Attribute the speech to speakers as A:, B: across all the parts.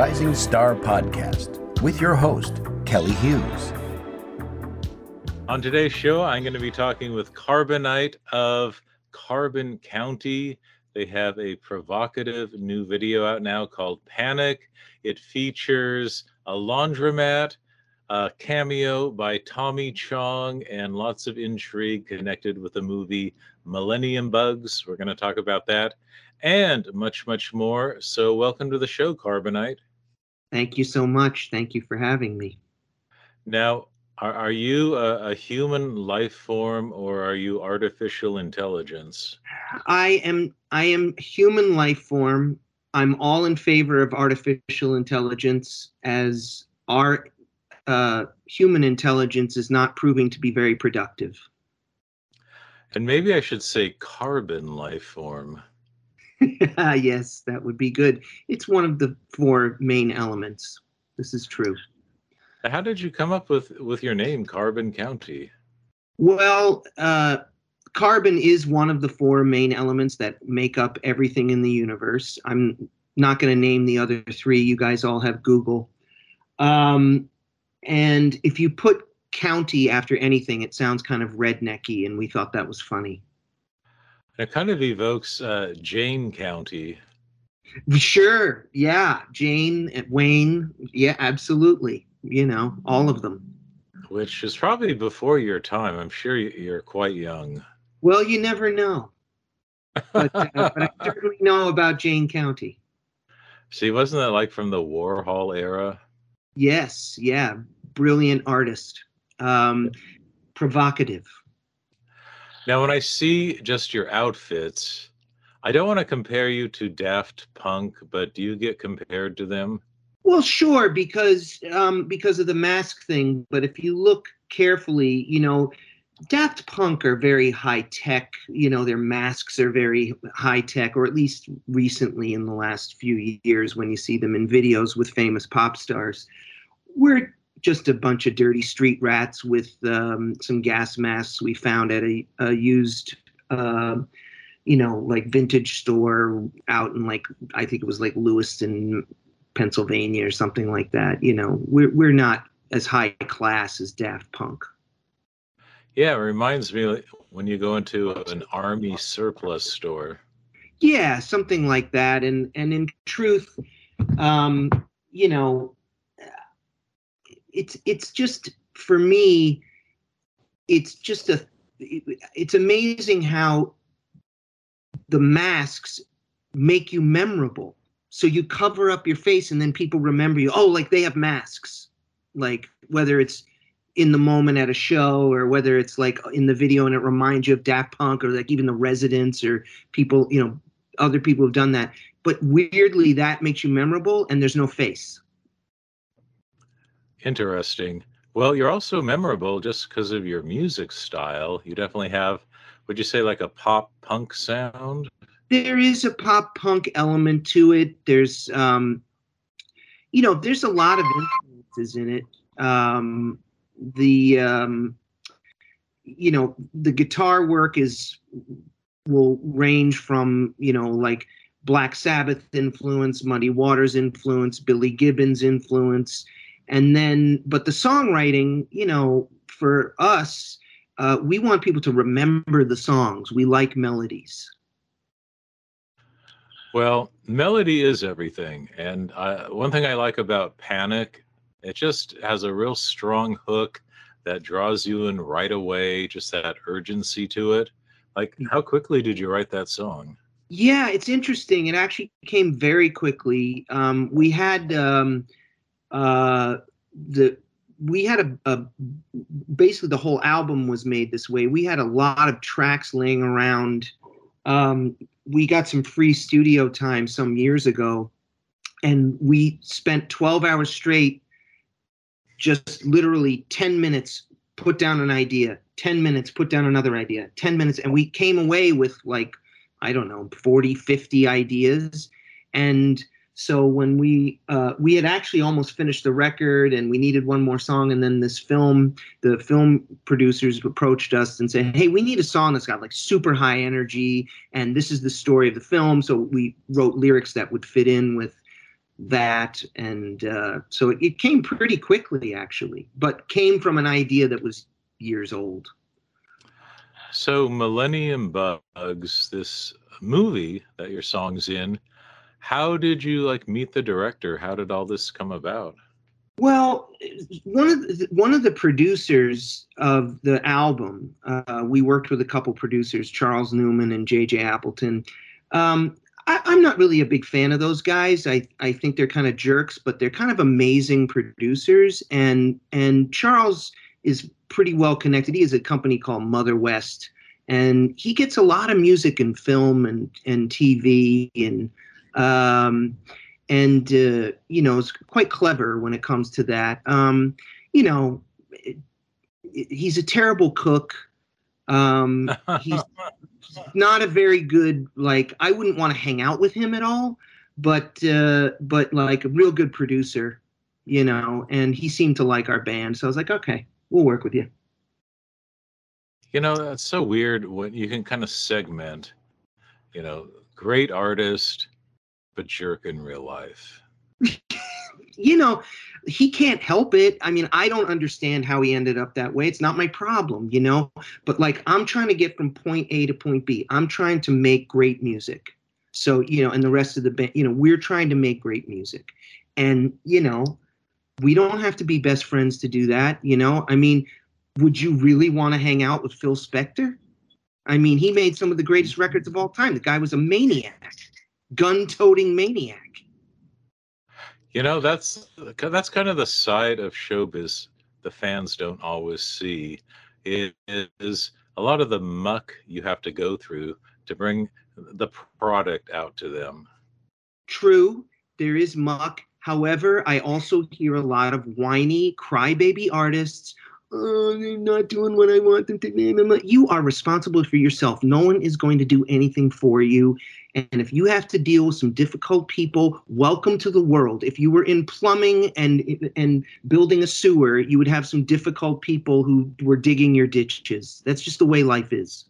A: Rising Star Podcast with your host, Kelly Hughes.
B: On today's show, I'm going to be talking with Carbonite of Carbon County. They have a provocative new video out now called Panic. It features a laundromat, a cameo by Tommy Chong, and lots of intrigue connected with the movie Millennium Bugs. We're going to talk about that and much, much more. So, welcome to the show, Carbonite.
C: Thank you so much. Thank you for having me.
B: Now, are, are you a, a human life form or are you artificial intelligence?
C: I am I am human life form. I'm all in favor of artificial intelligence as our uh, human intelligence is not proving to be very productive.
B: And maybe I should say carbon life form.
C: yes, that would be good. It's one of the four main elements. This is true.
B: How did you come up with with your name, Carbon County?
C: Well, uh, carbon is one of the four main elements that make up everything in the universe. I'm not going to name the other three. You guys all have Google. Um, and if you put county after anything, it sounds kind of rednecky, and we thought that was funny.
B: It kind of evokes uh, Jayne County.
C: Sure, yeah, Jayne, Wayne, yeah, absolutely. You know, all of them.
B: Which is probably before your time. I'm sure you're quite young.
C: Well, you never know. But, uh, but I certainly know about Jayne County.
B: See, wasn't that like from the Warhol era?
C: Yes, yeah, brilliant artist, um, provocative.
B: Now, when I see just your outfits, I don't want to compare you to Daft Punk, but do you get compared to them?
C: Well, sure, because um, because of the mask thing. But if you look carefully, you know, Daft Punk are very high tech. You know, their masks are very high tech, or at least recently in the last few years, when you see them in videos with famous pop stars. We're just a bunch of dirty street rats with um, some gas masks we found at a, a used, uh, you know, like vintage store out in like I think it was like Lewistown, Pennsylvania, or something like that. You know, we're we're not as high class as Daft Punk.
B: Yeah, it reminds me when you go into an army surplus store.
C: Yeah, something like that. And and in truth, um, you know, it's it's just for me, it's just a it's amazing how the masks make you memorable. So you cover up your face and then people remember you. Oh, like they have masks. Like whether it's in the moment at a show or whether it's like in the video and it reminds you of Daft Punk or like even the Residents or people, you know, other people have done that. But weirdly, that makes you memorable and there's no face.
B: Interesting. Well, you're also memorable just because of your music style. You definitely have, would you say, like a pop punk sound?
C: There is a pop punk element to it. There's, um, you know, there's a lot of influences in it. Um, the, um, you know, the guitar work is will range from, you know, like Black Sabbath influence, Muddy Waters influence, Billy Gibbons influence and then but the songwriting you know for us uh, we want people to remember the songs. We like melodies.
B: Well melody is everything. And uh, one thing i like about panic it just has a real strong hook that draws you in right away just that urgency to it. Like mm. how quickly did you write that song?
C: Yeah it's interesting. It actually came very quickly. Um, we had um, uh, the we had a, a, basically the whole album was made this way. We had a lot of tracks laying around. Um, we got some free studio time some years ago, and we spent 12 hours straight, just literally 10 minutes, put down an idea, 10 minutes, put down another idea, 10 minutes, and we came away with like, I don't know, 40, 50 ideas. And so when we uh, we had actually almost finished the record and we needed one more song, and then this film, the film producers approached us and said, "Hey, we need a song that's got like super high energy, and this is the story of the film." So we wrote lyrics that would fit in with that, and uh, so it, it came pretty quickly, actually, but came from an idea that was years old.
B: So, Millennium Bugs, this movie that your song's in, how did you like meet the director? How did all this come about?
C: Well, one of the, one of the producers of the album, uh, we worked with a couple producers, Charles Newman and J.J. Appleton. Um, I, am not really a big fan of those guys. I, I think they're kind of jerks, but they're kind of amazing producers. And and Charles is pretty well connected. He has a company called Mother West, and he gets a lot of music and film and and TV and um, and uh, you know is quite clever when it comes to that. Um, you know, it, it, he's a terrible cook. Um, he's not a very good like. I wouldn't want to hang out with him at all. But uh, but like a real good producer, you know. And he seemed to like our band, so I was like, okay, we'll work with you.
B: You know, that's so weird when you can kind of segment. You know, great artist a jerk in real life.
C: you know, he can't help it. I mean, I don't understand how he ended up that way. It's not my problem, you know. But like, I'm trying to get from point A to point B. I'm trying to make great music. So, you know, and the rest of the band, you know, we're trying to make great music. And, you know, we don't have to be best friends to do that, you know. I mean, would you really want to hang out with Phil Spector? I mean, he made some of the greatest records of all time. The guy was a maniac gun-toting maniac.
B: You know, that's that's kind of the side of showbiz the fans don't always see. It is a lot of the muck you have to go through to bring the product out to them.
C: True, there is muck. However, I also hear a lot of whiny crybaby artists oh, they're not doing what I want them to name do. You are responsible for yourself. No one is going to do anything for you. And if you have to deal with some difficult people, welcome to the world. If you were in plumbing and and building a sewer, you would have some difficult people who were digging your ditches. That's just the way life is.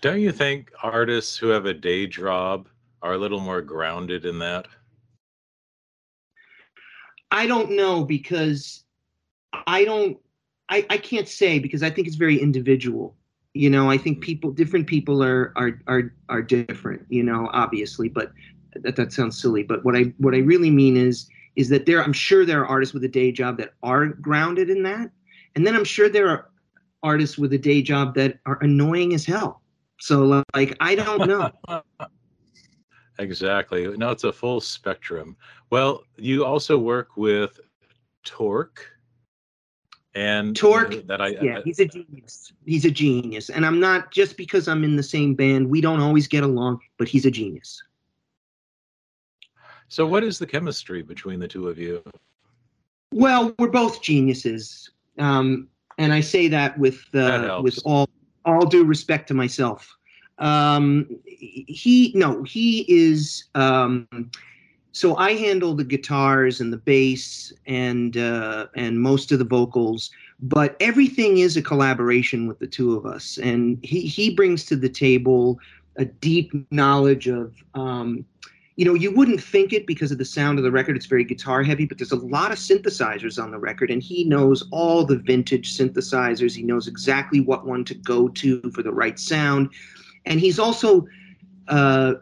B: Don't you think artists who have a day job are a little more grounded in that?
C: I don't know because I don't I, I can't say because I think it's very individual. You know, I think mm-hmm. people different people are are are are different, you know, obviously, but that that sounds silly. But what I what I really mean is is that there I'm sure there are artists with a day job that are grounded in that. And then I'm sure there are artists with a day job that are annoying as hell. So like I don't know.
B: exactly. No, it's a full spectrum. Well, you also work with Torque and
C: Torque, that I yeah, I, he's a genius. He's a genius, and I'm not just because I'm in the same band. We don't always get along, but he's a genius.
B: So, what is the chemistry between the two of you?
C: Well, we're both geniuses, um, and I say that with uh, that with all all due respect to myself. Um, he no, he is. Um, so I handle the guitars and the bass and uh, and most of the vocals, but everything is a collaboration with the two of us. And he he brings to the table a deep knowledge of. Um, you know, you wouldn't think it because of the sound of the record. It's very guitar heavy, but there's a lot of synthesizers on the record, and he knows all the vintage synthesizers. He knows exactly what one to go to for the right sound, and he's also uh,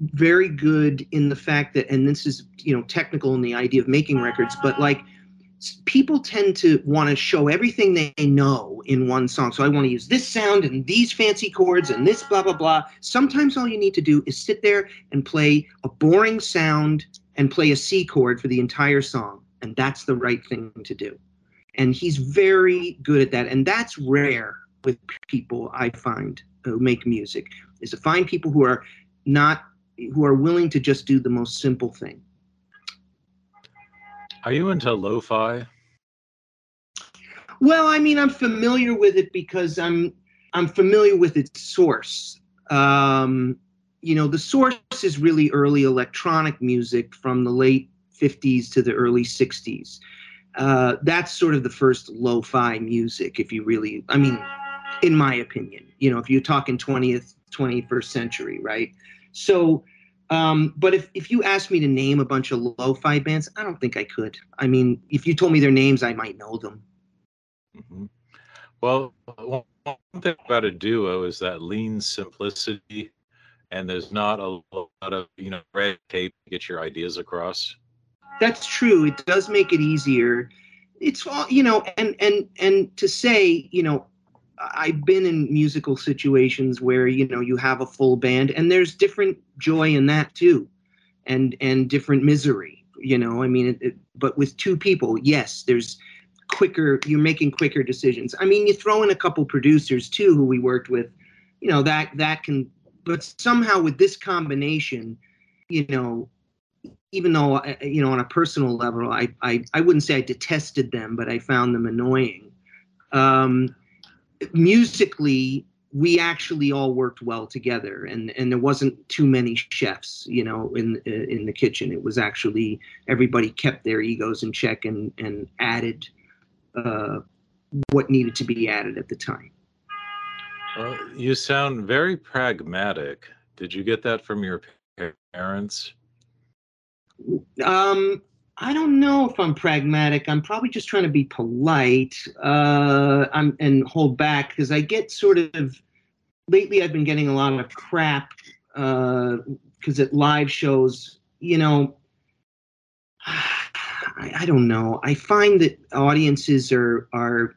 C: very good in the fact that, and this is you know technical in the idea of making records, but like people tend to want to show everything they know in one song. So I want to use this sound and these fancy chords and this blah blah blah. Sometimes all you need to do is sit there and play a boring sound and play a C chord for the entire song, and that's the right thing to do. And he's very good at that, and that's rare with people I find who make music is to find people who are not who are willing to just do the most simple thing.
B: Are you into lo-fi?
C: Well, I mean, I'm familiar with it because I'm I'm familiar with its source. Um, you know, the source is really early electronic music from the late 50s to the early 60s. Uh, that's sort of the first lo-fi music, if you really, I mean, in my opinion, you know, if you're talking 20th, 21st century, right? So Um, but if, if you asked me to name a bunch of lo-fi bands, I don't think I could. I mean, if you told me their names, I might know them.
B: Mm-hmm. Well, one thing about a duo is that lean simplicity, and there's not a lot of you know red tape to get your ideas across.
C: That's true. It does make it easier. It's all you know, and and and to say, you know, I've been in musical situations where you know you have a full band, and there's different joy in that too, and and different misery. You know, I mean, it, it, but with two people, yes, there's quicker you're making quicker decisions i mean you throw in a couple producers too who we worked with you know that that can but somehow with this combination you know even though uh, you know on a personal level i i, I wouldn't say i detested them but i found them annoying um musically we actually all worked well together and and there wasn't too many chefs you know in in the kitchen it was actually everybody kept their egos in check and and added uh, what needed to be added at the time.
B: Well, you sound very pragmatic. Did you get that from your parents?
C: Um, I don't know if I'm pragmatic. I'm probably just trying to be polite uh, and hold back because I get sort of lately. I've been getting a lot of crap because uh, at live shows, you know, I, I don't know. I find that audiences are are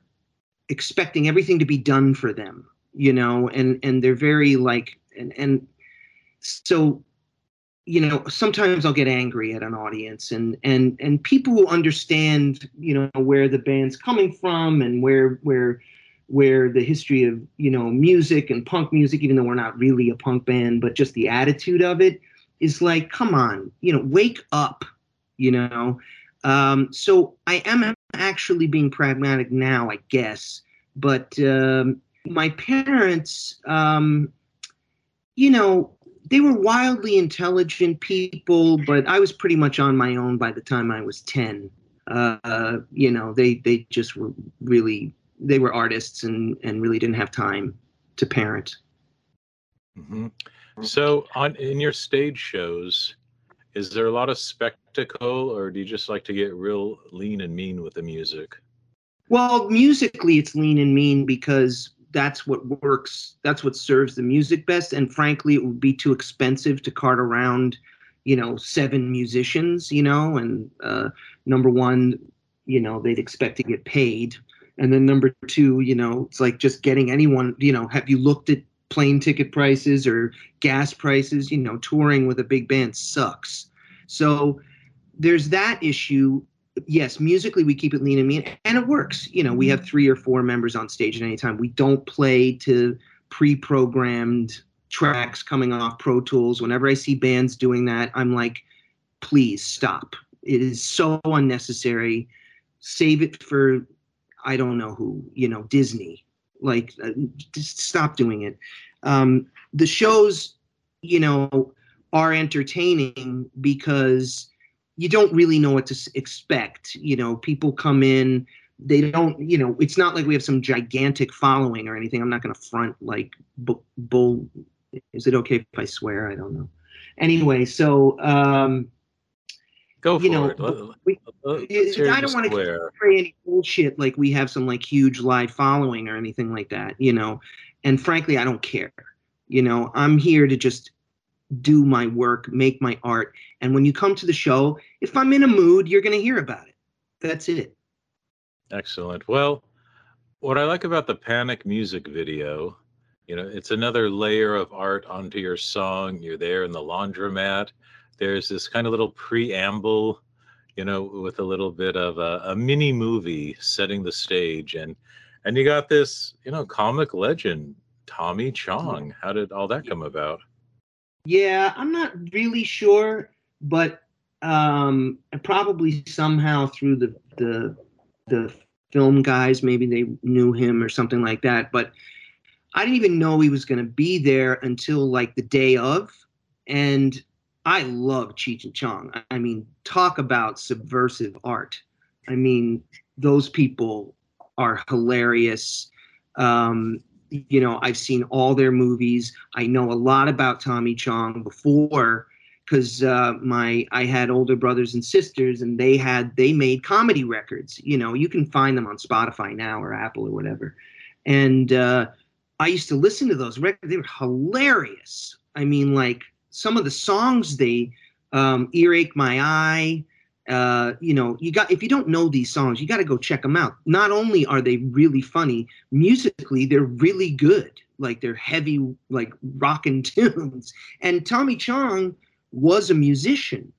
C: expecting everything to be done for them, you know, and and they're very like and and so you know sometimes i'll get angry at an audience and and and people who understand you know where the band's coming from and where where where the history of you know music and punk music even though we're not really a punk band but just the attitude of it is like come on you know wake up you know um, so I am actually being pragmatic now, I guess. But um, my parents, um, you know, they were wildly intelligent people, but I was pretty much on my own by the time I was 10. Uh, you know, they, they just were really, they were artists and, and really didn't have time to parent.
B: Mm-hmm. So on in your stage shows, is there a lot of spectacle or do you just like to get real lean and mean with the music
C: well musically it's lean and mean because that's what works that's what serves the music best and frankly it would be too expensive to cart around you know seven musicians you know and uh, number one you know they'd expect to get paid and then number two you know it's like just getting anyone you know have you looked at plane ticket prices or gas prices. You know, touring with a big band sucks. So there's that issue. Yes, musically we keep it lean and mean, and it works. You know, we have three or four members on stage at any time. We don't play to pre-programmed tracks coming off Pro Tools. Whenever I see bands doing that, I'm like, please stop. It is so unnecessary. Save it for I don't know who, you know, Disney like, uh, just stop doing it. Um, the shows, you know, are entertaining because you don't really know what to expect. You know, people come in, they don't, you know, it's not like we have some gigantic following or anything. I'm not going to front like bull. Is it okay if I swear? I don't know. Anyway, so um,
B: Go for
C: you know,
B: it. Let,
C: we, I don't want to say any bullshit like we have some like huge live following or anything like that, you know. And frankly, I don't care. You know, I'm here to just do my work, make my art. And when you come to the show, if I'm in a mood, you're going to hear about it. That's it.
B: Excellent. Well, what I like about the Panic music video, you know, it's another layer of art onto your song. You're there in the laundromat there's this kind of little preamble, you know, with a little bit of a, a mini movie setting the stage, and and you got this, you know, comic legend Tommy Chong. How did all that come about?
C: Yeah, I'm not really sure, but um, probably somehow through the the the film guys, maybe they knew him or something like that. But I didn't even know he was going to be there until like the day of, and I love Cheech and Chong. I mean, talk about subversive art. I mean, those people are hilarious. Um, you know, I've seen all their movies. I know a lot about Tommy Chong before because uh, my I had older brothers and sisters, and they had they made comedy records. You know, you can find them on Spotify now or Apple or whatever. And uh, I used to listen to those records. They were hilarious. I mean, like some of the songs they um, earache my eye. Uh, you know, you got if you don't know these songs, you got to go check them out. Not only are they really funny musically, they're really good. Like they're heavy, like rockin' tunes. And Tommy Chong was a musician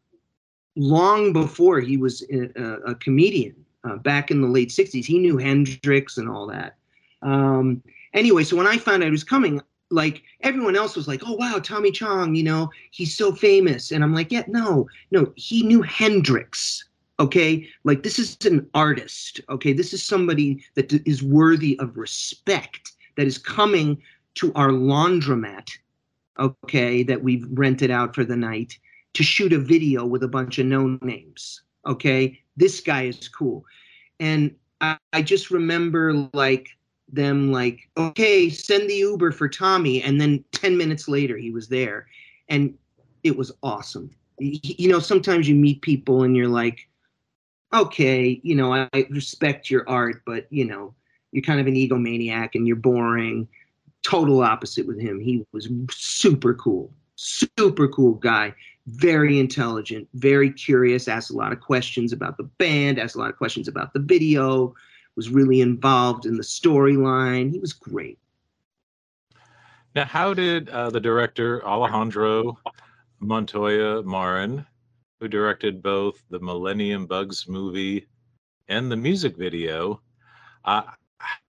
C: long before he was a, a comedian. Uh, back in the late '60s, he knew Hendrix and all that. Um, anyway, so when I found out he was coming, like everyone else was like, "Oh wow, Tommy Chong, you know, he's so famous," and I'm like, "Yeah, no, no, he knew Hendrix." Okay, like this is an artist. Okay, this is somebody that is worthy of respect. That is coming to our laundromat okay, that we've rented out for the night to shoot a video with a bunch of no names. Okay, this guy is cool. And I, I just remember like them like, okay, send the Uber for Tommy. And then 10 minutes later, he was there. And it was awesome. You know, sometimes you meet people and you're like, okay, you know, I, I respect your art, but, you know, you're kind of an egomaniac and you're boring total opposite with him. He was super cool, super cool guy, very intelligent, very curious, asked a lot of questions about the band, asked a lot of questions about the video, was really involved in the storyline. He was great.
B: Now, how did uh, the director Alejandro Montoya Marin, who directed both the Millennium Bugs movie and the music video, uh,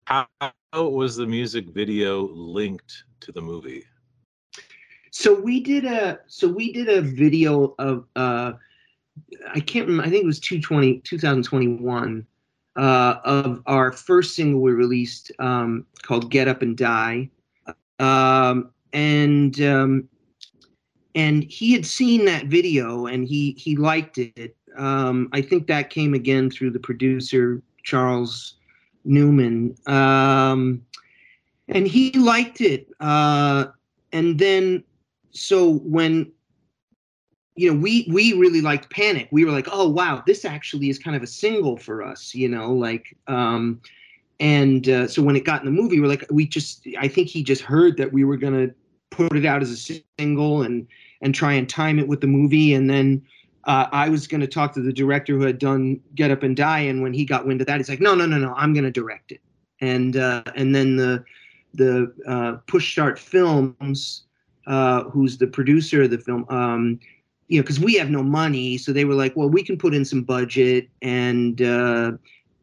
B: how was the music video linked to the movie?
C: So we did a so we did a video of uh I can't remember I think it was 220 2021 uh of our first single we released um called Get Up and Die. Um and um and he had seen that video and he he liked it. Um I think that came again through the producer Charles Newman, um, and he liked it. Uh, and then, so when you know, we we really liked Panic. We were like, oh wow, this actually is kind of a single for us, you know, like. Um, and uh, so when it got in the movie, we're like, we just, I think he just heard that we were gonna put it out as a single and and try and time it with the movie, and then uh, I was going to talk to the director who had done Get Up and Die, and when he got wind of that, he's like, "No, no, no, no, I'm going to direct it." And uh, and then the the uh, Push Start Films, uh, who's the producer of the film, um, you know, because we have no money, so they were like, "Well, we can put in some budget," and uh,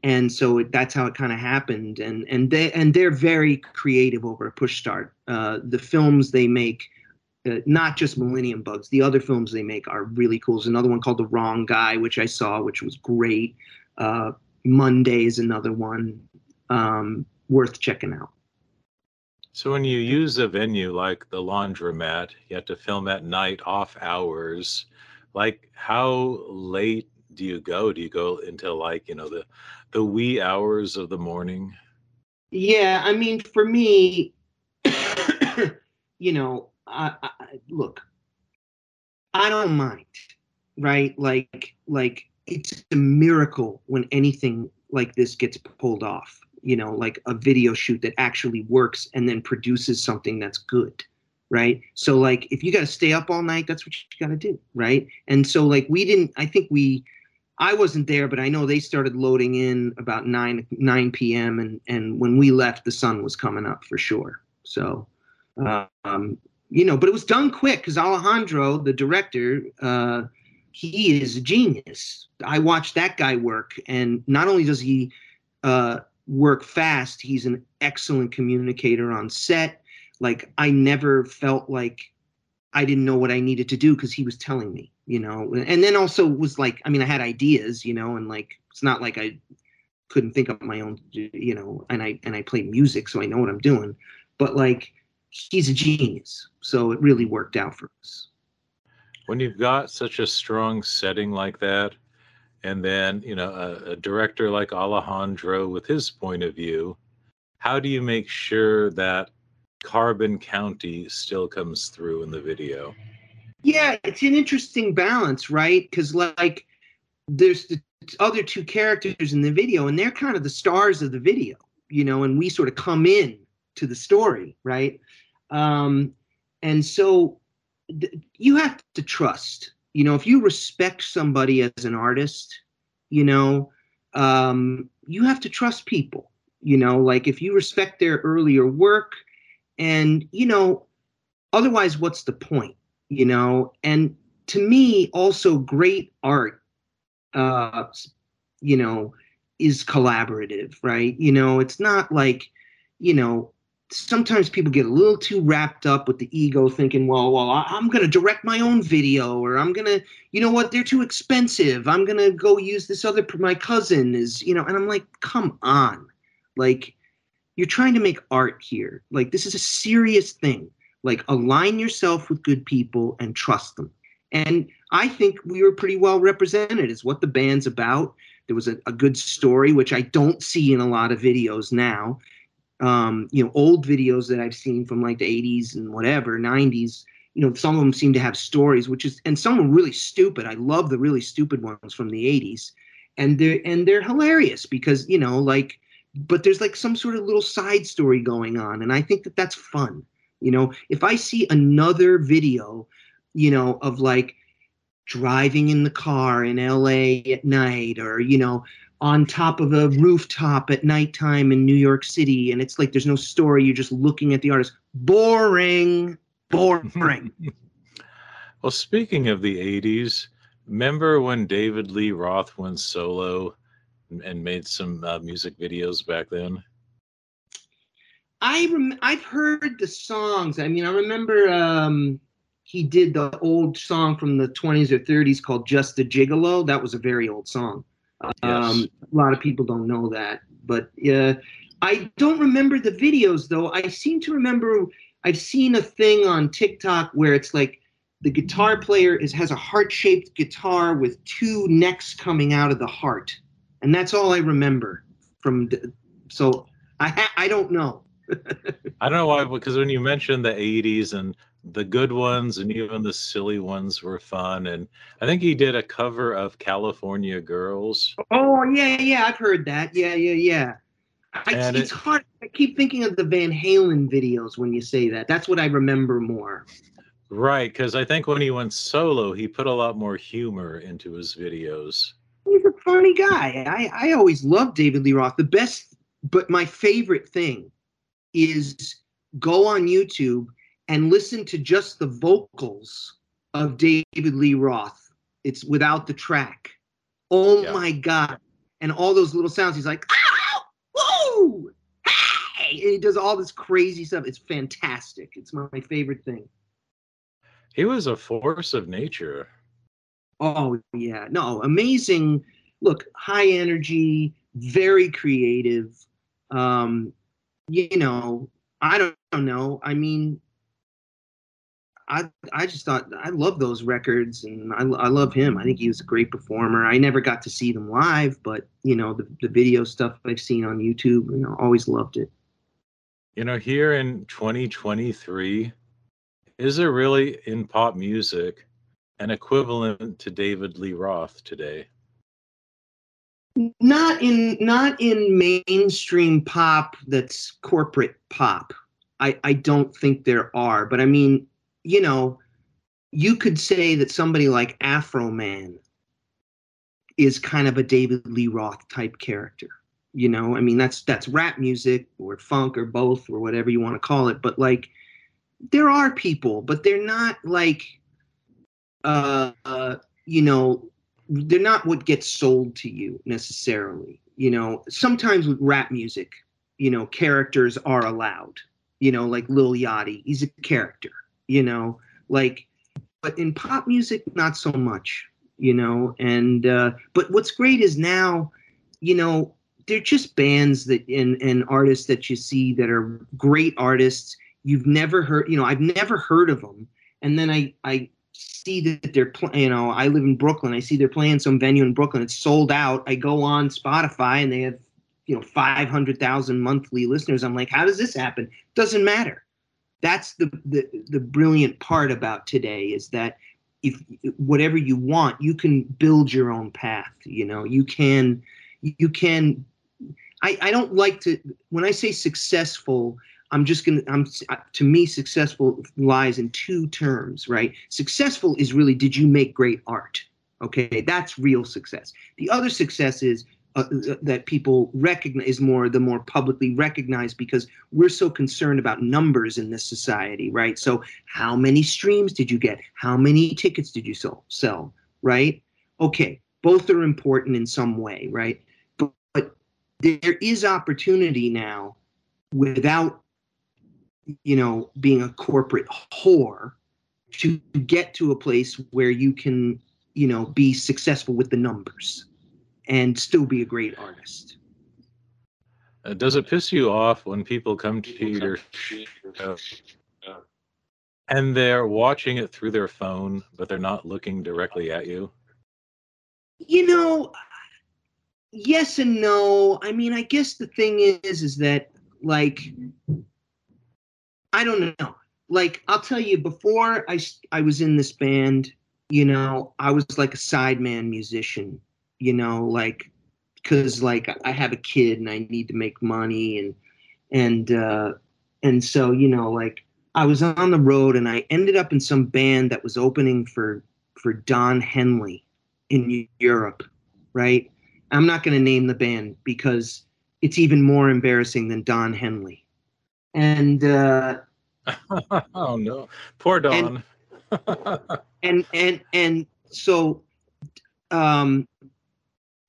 C: and so it, that's how it kind of happened. And and they and they're very creative over at Push Start. Uh, the films they make uh, not just Millennium Bugs. The other films they make are really cool. There's another one called The Wrong Guy, which I saw, which was great. Uh, Monday is another one um, worth checking out.
B: So when you use a venue like the laundromat, you have to film at night, off hours. Like, how late do you go? Do you go until like you know the the wee hours of the morning?
C: Yeah, I mean, for me, you know, I, I, look, I don't mind, right? Like, like it's a miracle when anything like this gets pulled off. You know, like a video shoot that actually works and then produces something that's good, right? So, like, if you got to stay up all night, that's what you got to do, right? And so, like, we didn't. I think we. I wasn't there, but I know they started loading in about nine nine p.m. and and when we left, the sun was coming up for sure. So, um, you know, but it was done quick because Alejandro, the director, uh, he is a genius. I watched that guy work, and not only does he uh, work fast, he's an excellent communicator on set. Like I never felt like I didn't know what I needed to do because he was telling me, you know. And then also was like, I mean, I had ideas, you know, and like it's not like I couldn't think of my own, you know, and I and I play music, so I know what I'm doing. But like he's a genius. So it really worked out for us.
B: When you've got such a strong setting like that, and then you know a, a, director like Alejandro with his point of view, how do you make sure that Carbon County still comes through in the video?
C: Yeah, it's an interesting balance, right? Because like there's the other two characters in the video, and they're kind of the stars of the video, you know, and we sort of come in to the story, right? Um, and so th- you have to trust. You know, if you respect somebody as an artist, you know, um, you have to trust people. You know, like if you respect their earlier work, and you know, otherwise, what's the point? You know, and to me, also great art, uh, you know, is collaborative, right? You know, it's not like, you know, sometimes people get a little too wrapped up with the ego thinking well well i'm going to direct my own video or i'm going to you know what they're too expensive. I'm going to go use this other my cousin is you know and i'm like come on. Like you're trying to make art here. Like this is a serious thing. Like align yourself with good people and trust them. And i think we were pretty well represented is what the band's about. There was a, a good story which i don't see in a lot of videos now um, you know, old videos that I've seen from like the 80s and whatever, 90s, you know, some of them seem to have stories, which is, and some are really stupid. I love the really stupid ones from the 80s. And they're, and they're hilarious because, you know, like, but there's like some sort of little side story going on. And I think that that's fun. You know, if I see another video, you know, of like driving in the car in LA at night or, you know, on top of a rooftop at nighttime in New York City, and it's like there's no story. You're just looking at the artist. Boring, boring.
B: well, speaking of the '80s, remember when David Lee Roth went solo and made some uh, music videos back then?
C: I rem- I've heard the songs. I mean, I remember um, he did the old song from the 20s or 30s called "Just a Gigolo." That was a very old song. Yes. Um, a lot of people don't know that, but uh, I don't remember the videos though. I seem to remember I've seen a thing on TikTok where it's like the guitar player is has a heart-shaped guitar with two necks coming out of the heart, and that's all I remember from. The, so I ha- I don't know.
B: I don't know why because when you mentioned the '80s and the good ones and even the silly ones were fun. And I think he did a cover of California Girls.
C: Oh yeah, yeah, I've heard that. Yeah, yeah, yeah. I, it's it, hard. I keep thinking of the Van Halen videos when you say that. That's what I remember more.
B: Right, because I think when he went solo, he put a lot more humor into his videos.
C: He's a funny guy. I, I always loved David Lee Roth. The best, but my favorite thing is go on YouTube and listen to just the vocals of David Lee Roth. It's without the track. Oh yeah. my God. And all those little sounds. He's like, oh, woo, hey. And he does all this crazy stuff. It's fantastic. It's my, my favorite thing.
B: He was a force of nature.
C: Oh, yeah. No, amazing. Look, high energy, very creative. Um, you know, I don't, I don't know. I mean, I I just thought I love those records and I, I love him. I think he was a great performer. I never got to see them live, but you know the the video stuff I've seen on YouTube, you know, always loved it.
B: You know, here in 2023, is there really in pop music an equivalent to David Lee Roth today?
C: Not in not in mainstream pop that's corporate pop. I, I don't think there are, but I mean, you know, you could say that somebody like Afroman is kind of a David Lee Roth type character. You know, I mean that's that's rap music or funk or both or whatever you want to call it. But like, there are people, but they're not like, uh, uh you know, they're not what gets sold to you necessarily. You know, sometimes with rap music, you know, characters are allowed. You know, like Lil Yachty, he's a character you know, like, but in pop music, not so much, you know. And uh, but what's great is now, you know, they're just bands that and and artists that you see that are great artists. You've never heard, you know, I've never heard of them, and then I I see that they're playing. You know, I live in Brooklyn. I see they're playing some venue in Brooklyn. It's sold out. I go on Spotify and they have you know 500,000 monthly listeners. I'm like, how does this happen? Doesn't matter that's the, the the brilliant part about today is that if whatever you want you can build your own path you know? You can you can i i don't like to when i say successful i'm just gonna i'm to me successful lies in two terms right? Successful is really did you make great art? Okay that's real success. The other success is uh, that people recognize is more the more publicly recognized because we're so concerned about numbers in this society, right? So how many streams did you get? How many tickets did you sell? Sell, right? Okay, both are important in some way, right? But, but there is opportunity now without you know being a corporate whore to get to a place where you can you know be successful with the numbers and still be a great artist.
B: Uh, does it piss you off when people come to your show and they're watching it through their phone, but they're not looking directly at you?
C: You know, yes and no. I mean, I guess the thing is, is that like, I don't know. Like, I'll tell you, before I I was in this band, you know, I was like a sideman musician you know, like because like I have a kid and I need to make money and and uh, and so you know like I was on the road and I ended up in some band that was opening for for Don Henley in Europe, right? I'm not going to name the band because it's even more embarrassing than Don Henley. And uh,
B: oh no, poor Don.
C: and, and and and so um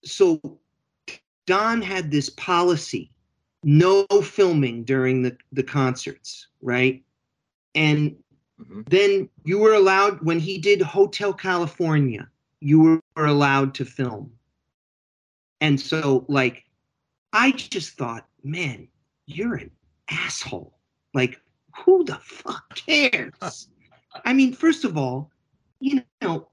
C: so Don had this policy no filming during the, the concerts, right? And mm-hmm. then you were allowed, when he did Hotel California, you were allowed to film. And so, like, I just thought, man, you're an asshole. Like, who the fuck cares? I mean, first of all, you know,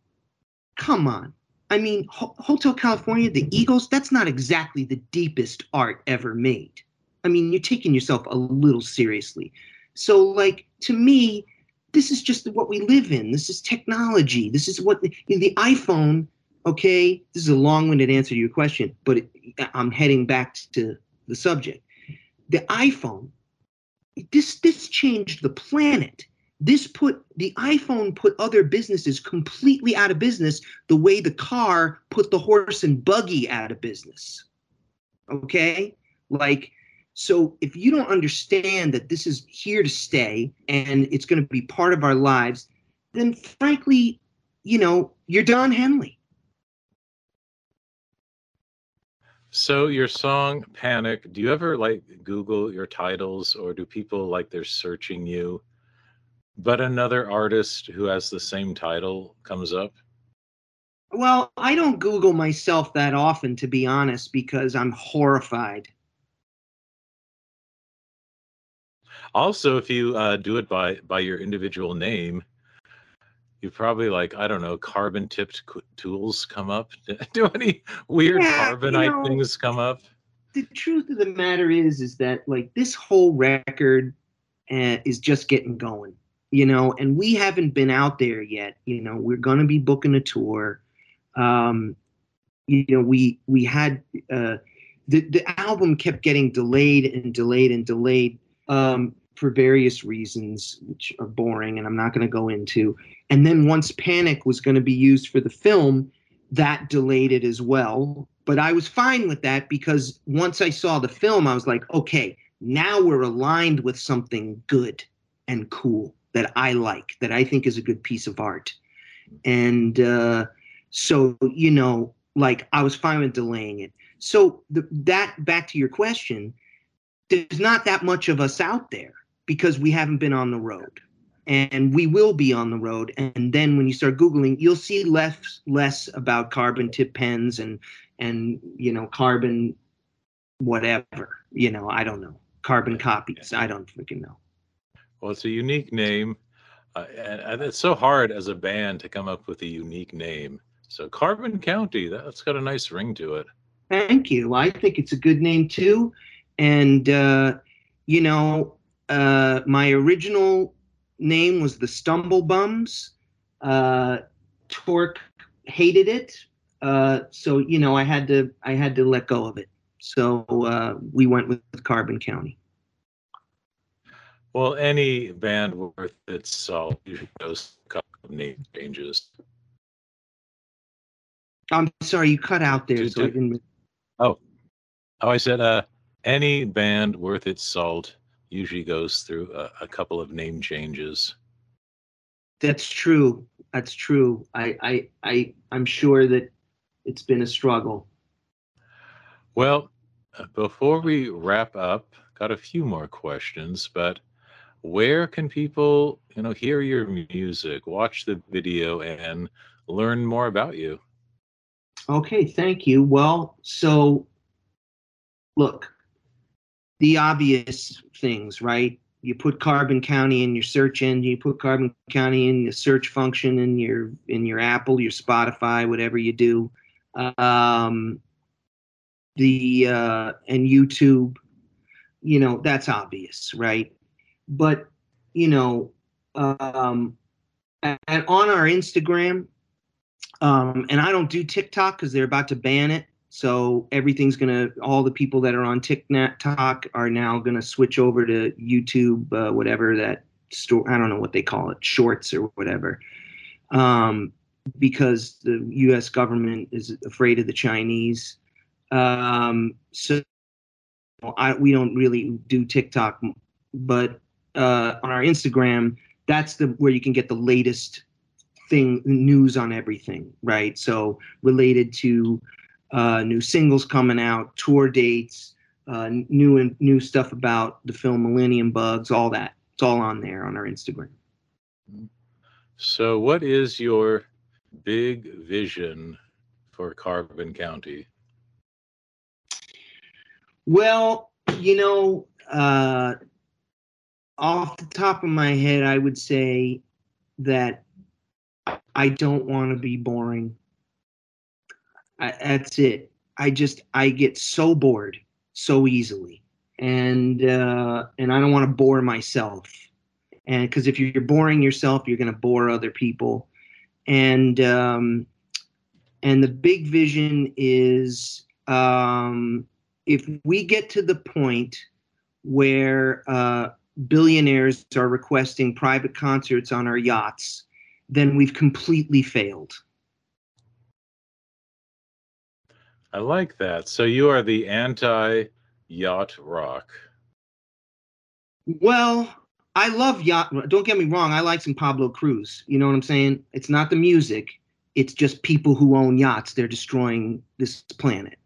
C: come on. I mean, Ho- Hotel California, the Eagles, that's not exactly the deepest art ever made. I mean, you're taking yourself a little seriously. So, like, to me, this is just what we live in. This is technology. This is what the, the iPhone, okay, this is a long winded answer to your question, but it, I'm heading back to the subject. The iPhone, this, this changed the planet this put the iphone put other businesses completely out of business the way the car put the horse and buggy out of business. Okay? Like so if you don't understand that this is here to stay and it's going to be part of our lives then frankly you know you're don henley.
B: So your song panic do you ever like google your titles or do people like they're searching you but another artist who has the same title comes up?
C: Well, I don't Google myself that often, to be honest, because I'm horrified.
B: Also, if you uh, do it by by your individual name, you probably like I don't know carbon tipped tools come up. do any weird yeah, carbonite you know, things come up?
C: The truth of the matter is, is that like this whole record uh, is just getting going you know, and we haven't been out there yet. You know, we're going to be booking a tour. Um, you know, we we had uh, the the album kept getting delayed and delayed and delayed um, for various reasons, which are boring, and I'm not going to go into. And then once Panic was going to be used for the film, that delayed it as well. But I was fine with that because once I saw the film, I was like, okay, now we're aligned with something good and cool that I like, that I think is a good piece of art. And uh, so, you know, like I was fine with delaying it. So the, that back to your question, there's not that much of us out there because we haven't been on the road and we will be on the road and then when you start googling you'll see less less about carbon tip pens and and you know carbon whatever you know i don't know carbon copies i don't freaking know
B: well, it's a unique name. Uh, and, it's so hard as a band to come up with a unique name. So Carbon County, that's got a nice ring to it.
C: Thank you. I think it's a good name too. And, uh, you know, uh, my original name was the Stumble Bums. Uh, Torque hated it, uh, so you know I had to I had to let go of it. So uh, we went with Carbon County.
B: Well, any band worth its salt usually goes through a couple of name changes.
C: I'm sorry, you cut out there, so didn't.
B: Oh, I said uh, any band worth its salt usually goes through a, a couple of name changes.
C: That's true. That's true. I, I, I, I'm sure that it's been a struggle.
B: Well, uh, before we wrap up, got a few more questions, but where can people, you know, hear your music, watch the video, and learn more about you?
C: Okay, thank you. Well, so look, the obvious things, right? You put Carbon County in your search engine, you put Carbon County in the search function in your in your Apple, your Spotify, whatever you do. Um the uh and YouTube, you know, that's obvious, right? But, you know, um and on our Instagram, um, and I don't do TikTok because they're about to ban it. So everything's gonna, all the people that are on TikTok are now gonna switch over to YouTube, uh, whatever that store, I don't know what they call it, shorts or whatever, um, because the U.S. government is afraid of the Chinese. Um, so I, we don't really do TikTok, but uh, on our Instagram, that's the where you can get the latest thing news on everything right? So related to uh, new singles coming out tour dates uh, new and new stuff about the film millennium bugs all that. It's all on there on our instagram.
B: So, what is your big vision for Carbon County?
C: well you know uh, off the top of my head i would say that i don't want to be boring. I, that's it. I just i get so bored so easily. And uh, and i don't want to bore myself. And because if you're boring yourself you're going to bore other people. And um, and the big vision is um, if we get to the point where uh, billionaires are requesting private concerts on our yachts then we've completely failed
B: I like that. So, you are the anti yacht rock.
C: Well, I love yacht. Don't get me wrong. I like some Pablo Cruise. You know what I'm saying? It's not the music. It's just people who own yachts. They're destroying this planet.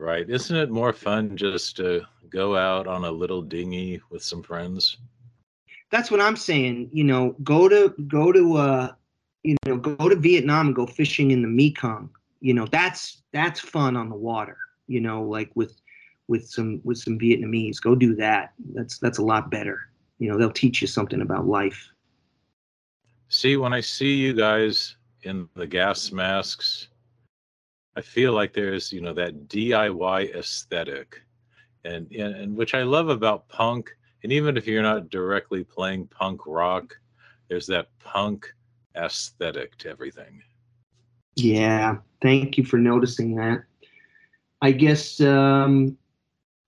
B: Right. Isn't it more fun just to go out on a little dinghy with some friends?
C: That's what I'm saying. You know, go to go to uh, you know, go to Vietnam and go fishing in the Mekong. You know, that's that's fun on the water. You know, like with with some with some Vietnamese. Go do that. That's that's a lot better. You know, they'll teach you something about life.
B: See, when I see you guys in the gas masks, I feel like there's, you know, that DIY aesthetic. And, and and which I love about punk. And even if you're not directly playing punk rock, there's that punk aesthetic to everything.
C: Yeah, thank you for noticing that. I guess um,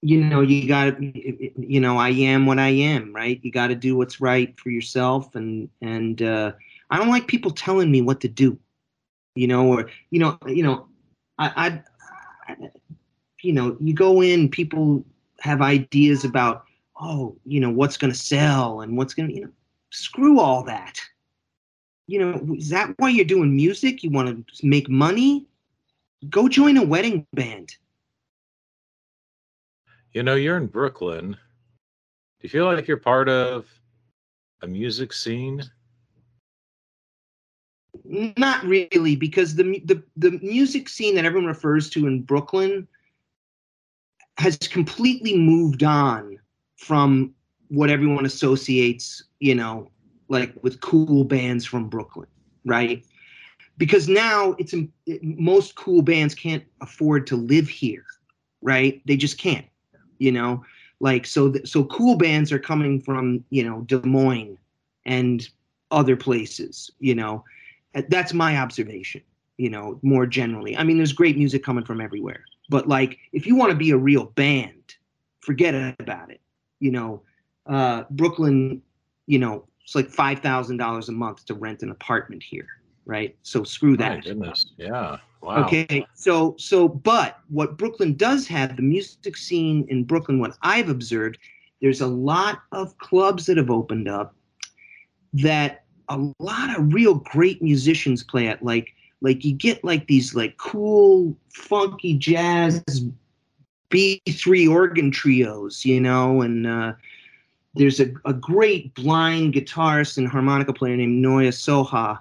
C: you know you got to you know I am what I am, right? You got to do what's right for yourself, and and uh, I don't like people telling me what to do, you know, or you know, you know, I, I, you know, you go in, people have ideas about, oh, you know, what's going to sell and what's going to, you know, screw all that you know, is that why you're doing music? You want to make money? Go join a wedding band.
B: You know, you're in Brooklyn. Do you feel like you're part of a music scene?
C: Not really, because the the the music scene that everyone refers to in Brooklyn has completely moved on from what everyone associates, you know, like with cool bands from Brooklyn, right? Because now it's it, most cool bands can't afford to live here, right? They just can't, you know. Like so, th- so cool bands are coming from you know Des Moines and other places. You know, that's my observation. You know, more generally. I mean, there's great music coming from everywhere, but like if you want to be a real band, forget about it. You know, uh, Brooklyn. You know, it's like five thousand dollars a month to rent an apartment here, right? So screw
B: My
C: that.
B: goodness. Yeah. Wow.
C: Okay, so so but what Brooklyn does have, the music scene in Brooklyn, what I've observed, there's a lot of clubs that have opened up that a lot of real great musicians play it. Like like you get like these like cool, funky jazz B3 organ trios, you know, and uh there's a, a great blind guitarist and harmonica player named Noya Soha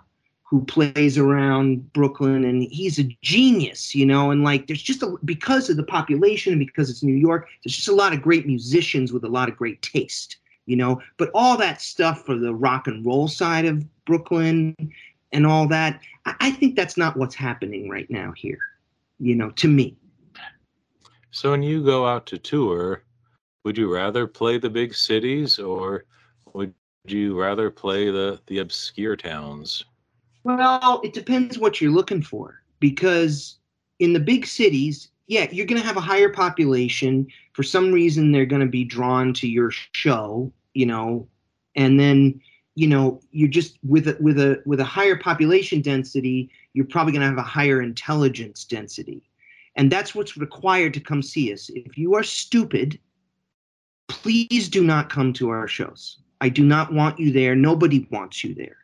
C: who plays around Brooklyn and he's a genius, you know, and like there's just a because of the population and because it's New York, there's just a lot of great musicians with a lot of great taste, you know. But all that stuff for the rock and roll side of Brooklyn and all that, I, I think that's not what's happening right now here, you know, to me.
B: So when you go out to tour, would you rather play the big cities or would you rather play the the obscure towns?
C: Well, it depends what you're looking for because in the big cities, yeah, you're going to have a higher population. For some reason, they're going to be drawn to your show, you know, and then you know you're just with a, with a with a higher population density, you're probably going to have a higher intelligence density, and that's what's required to come see us. If you are stupid, please do not come to our shows. I do not want you there. Nobody wants you there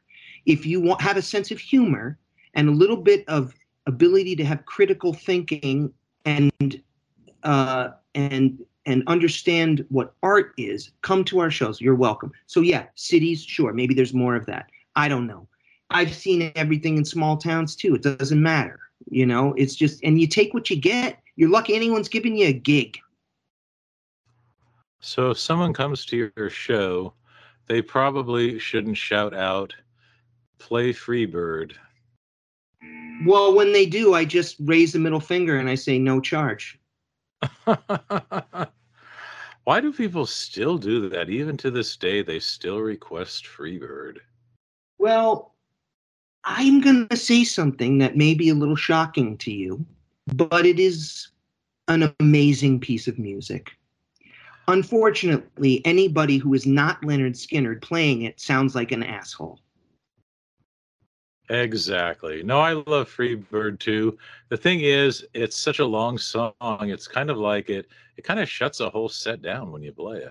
C: if you want, have a sense of humor and a little bit of ability to have critical thinking and uh, and and understand what art is, come to our shows. You're welcome. So yeah, cities, sure, maybe there's more of that. I don't know. I've seen everything in small towns too. It doesn't matter, you know. It's just and you take what you get. You're lucky anyone's giving you a gig.
B: So if someone comes to your show, they probably shouldn't shout out play Freebird.
C: Well, when they do, I just raise the middle finger and I say no charge.
B: Why do people still do that? Even to this day, they still request Freebird.
C: Well, I'm going to say something that may be a little shocking to you, but it is an amazing piece of music. Unfortunately, anybody who is not Lynyrd Skynyrd playing it sounds like an asshole.
B: Exactly. No, I love Freebird too. The thing is, it's such a long song. It's kind of like it. It kind of shuts a whole set down when you play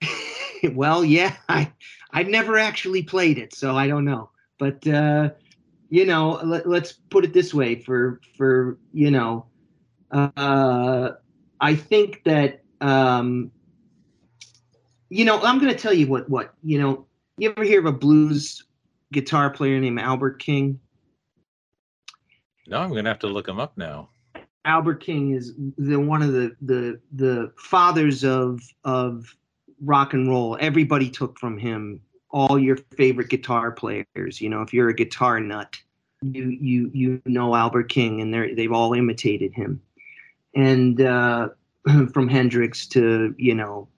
C: it. well, yeah, I I've never actually played it, so I don't know. But uh, you know, let, us put it this way: for for you know, uh, I think that um, you know, I'm going to tell you what what you know. You ever hear of a blues guitar player named Albert King?
B: No, I'm gonna have to look him up now.
C: Albert King is the one of the the the fathers of of rock and roll. Everybody took from him all your favorite guitar players. You know, if you're a guitar nut, you you you know Albert King, and they they've all imitated him. And uh, from Hendrix to you know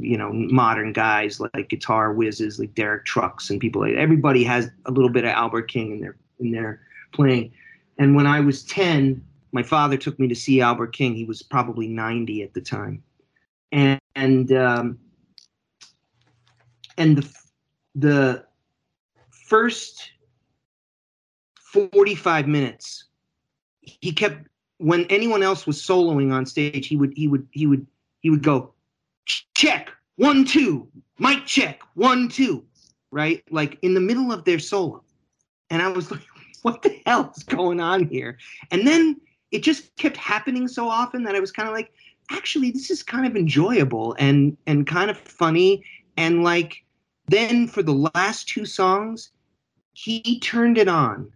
C: you know modern guys like guitar whizzes like Derek Trucks and people like everybody has a little bit of Albert King in their in their playing. And when I was 10, my father took me to see Albert King. He was probably 90 at the time. And and um, and the the first 45 minutes he kept when anyone else was soloing on stage he would he would he would he would go check. One two. Mic check. One two. Right? Like in the middle of their solo. And i was like what the hell is going on here? And then it just kept happening so often that i was kind of like actually this is kind of enjoyable and and kind of funny. And like then for the last two songs he turned it on.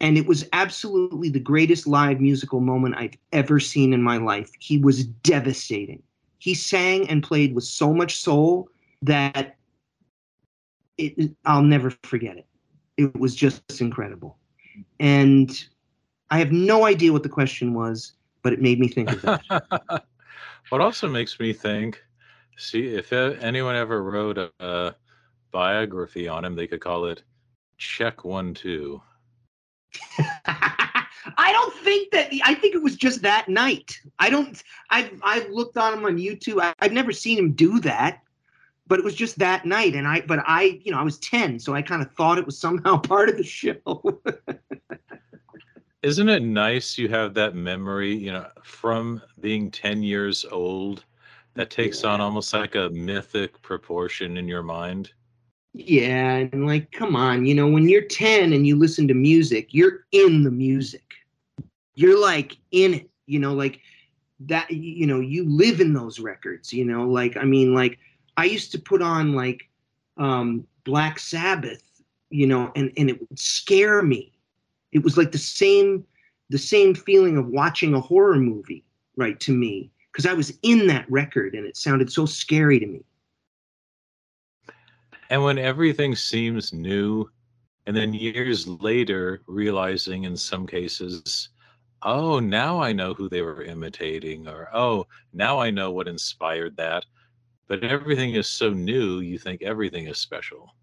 C: And it was absolutely the greatest live musical moment I've ever seen in my life. He was devastating he sang and played with so much soul that it, I'll never forget it. It was just incredible. And I have no idea what the question was, but it made me think of that.
B: What also makes me think, see, if anyone ever wrote a, a biography on him, they could call it Check One Two.
C: I think that. I think it was just that night. I don't. I've I've looked on him on YouTube. I, I've never seen him do that, but it was just that night. And I, but I, you know, I was ten, so I kind of thought it was somehow part of the show.
B: Isn't it nice you have that memory, you know, from being 10 years old that takes on almost like a mythic proportion in your mind?
C: Yeah, and like, come on, you know, when you're 10 and you listen to music, you're in the music. You're like in it, you know, like that, you know, you live in those records, you know, like, I mean, like, I used to put on like um, Black Sabbath, you know, and, and it would scare me. It was like the same the same feeling of watching a horror movie right to me because i was in that record and it sounded so scary to me.
B: And when everything seems new and then years later realizing in some cases oh now i know who they were imitating or oh now i know what inspired that. But everything is so new you think everything is special.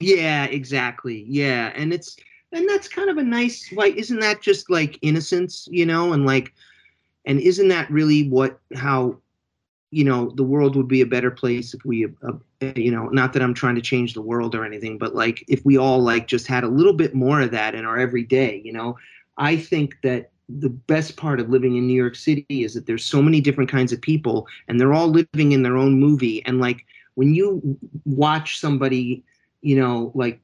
C: Yeah exactly yeah and it's and that's kind of a nice like isn't that just like innocence you know and like and isn't that really what how you know the world would be a better place if we uh, you know not that i'm trying to change the world or anything but like if we all like just had a little bit more of that in our everyday you know i think that the best part of living in new york city is that there's so many different kinds of people and they're all living in their own movie and like when you watch somebody you know like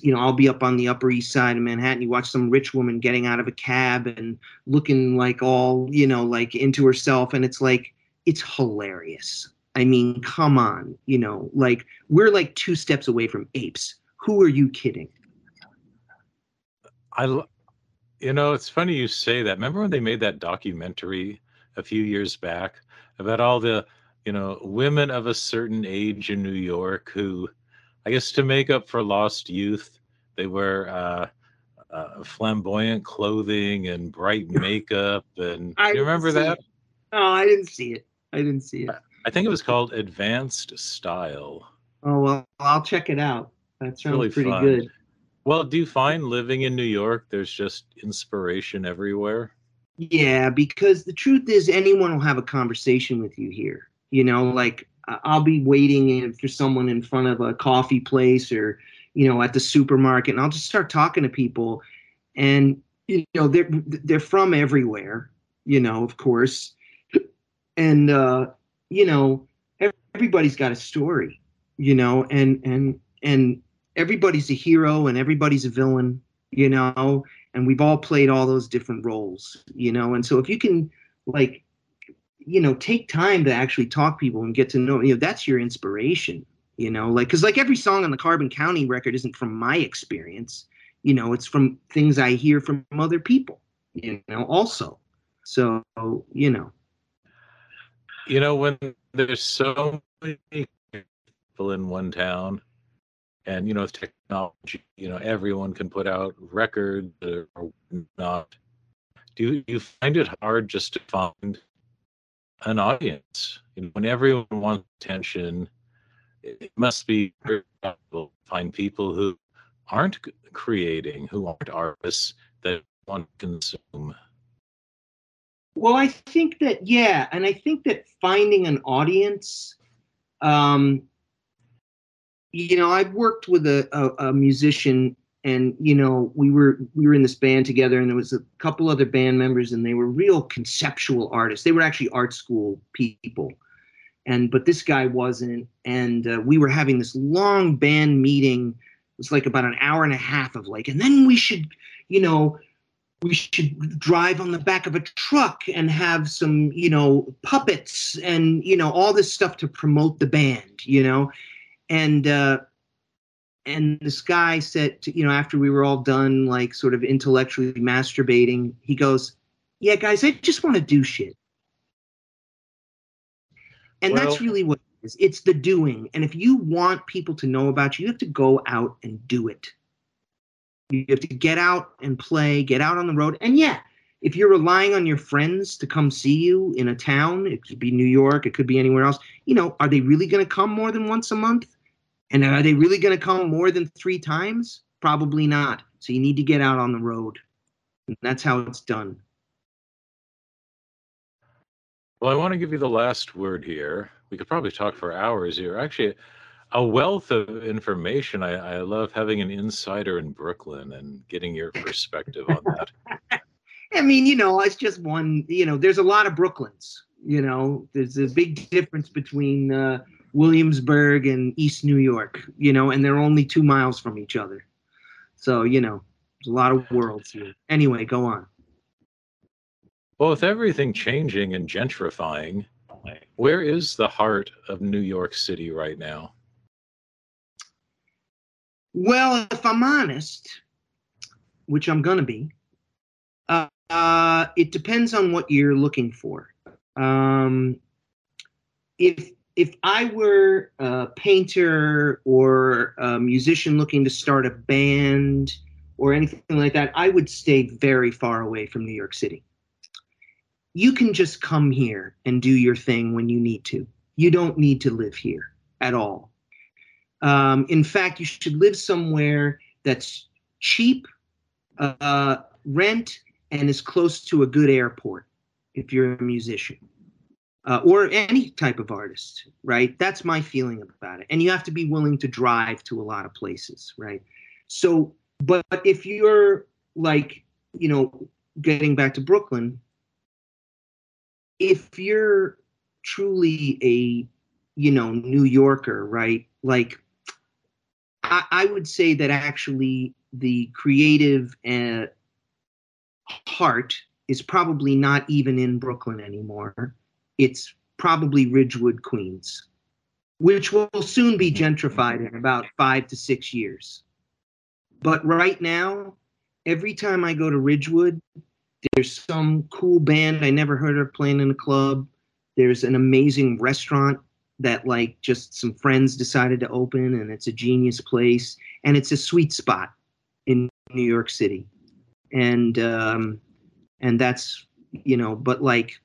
C: you know, I'll be up on the Upper East Side of Manhattan. You watch some rich woman getting out of a cab and looking like all, you know, like into herself. And it's like, it's hilarious. I mean, come on, you know, like we're like two steps away from apes. Who are you kidding?
B: I, you know, it's funny you say that. Remember when they made that documentary a few years back about all the, you know, women of a certain age in New York who, I guess to make up for lost youth, they wear uh, uh, flamboyant clothing and bright makeup. And I you remember that?
C: It. Oh, I didn't see it. I didn't see it.
B: I think it was called Advanced Style.
C: Oh well, I'll check it out. That sounds really pretty fun. good.
B: Well, do you find living in New York there's just inspiration everywhere?
C: Yeah, because the truth is anyone will have a conversation with you here. You know, like I'll be waiting for someone in front of a coffee place or you know at the supermarket, and I'll just start talking to people, and you know they're they're from everywhere, you know, of course, and uh, you know everybody's got a story, you know, and and and everybody's a hero and everybody's a villain, you know, and we've all played all those different roles, you know, and so if you can like you know take time to actually talk people and get to know you know that's your inspiration you know? Like because like every song on the carbon county record isn't from my experience you know? It's from things i hear from other people you know also. So you know.
B: You know when there's so many people in one town and you know with technology you know everyone can put out records or not do you find it hard just to find an audience. You know, when everyone wants attention, it must be very to find people who aren't creating, who aren't artists that want to consume.
C: Well, I think that yeah, and I think that finding an audience, um, you know, I've worked with a, a, a musician and you know we were we were in this band together and there was a couple other band members and they were real conceptual artists. They were actually art school people. And but this guy wasn't. And uh, we were having this long band meeting. It was like about an hour and a half of like and then we should you know we should drive on the back of a truck and have some you know puppets and you know all this stuff to promote the band you know and uh and this guy said, to, you know, after we were all done, like sort of intellectually masturbating, he goes, "Yeah, guys, I just want to do shit." And well, that's really what it is. It's the doing. And if you want people to know about you, you have to go out and do it. You have to get out and play, get out on the road. And yeah, if you're relying on your friends to come see you in a town, it could be New York, it could be anywhere else, you know, are they really going to come more than once a month? And are they really going to come more than three times? Probably not. So you need to get out on the road. And that's how it's done.
B: Well, I want to give you the last word here. We could probably talk for hours here. Actually, a wealth of information. I, I love having an insider in Brooklyn and getting your perspective on that.
C: I mean, you know, it's just one. You know, there's a lot of Brooklyns. You know, there's a big difference between uh, Williamsburg and East New York. You know, and they're only two miles from each other. So you know, there's a lot of worlds here. Anyway, go on.
B: Well, with everything changing and gentrifying, where is the heart of New York City right now?
C: Well, if I'm honest, which I'm going to be, uh, uh, it depends on what you're looking for. Um, if if I were a painter or a musician looking to start a band or anything like that, I would stay very far away from New York City. You can just come here and do your thing when you need to. You don't need to live here at all. Um, in fact, you should live somewhere that's cheap, uh, rent, and is close to a good airport if you're a musician uh, or any type of artist, right? That's my feeling about it. And you have to be willing to drive to a lot of places, right? So, but if you're like, you know, getting back to Brooklyn, if you're truly a, you know, New Yorker, right? Like, I, I would say that actually the creative uh, heart is probably not even in Brooklyn anymore. It's probably Ridgewood, Queens, which will soon be gentrified in about five to six years. But right now, every time I go to Ridgewood, there's some cool band I never heard of playing in a club. There's an amazing restaurant that like just some friends decided to open and it's a genius place and it's a sweet spot in New York City and um, and that's you know, but like,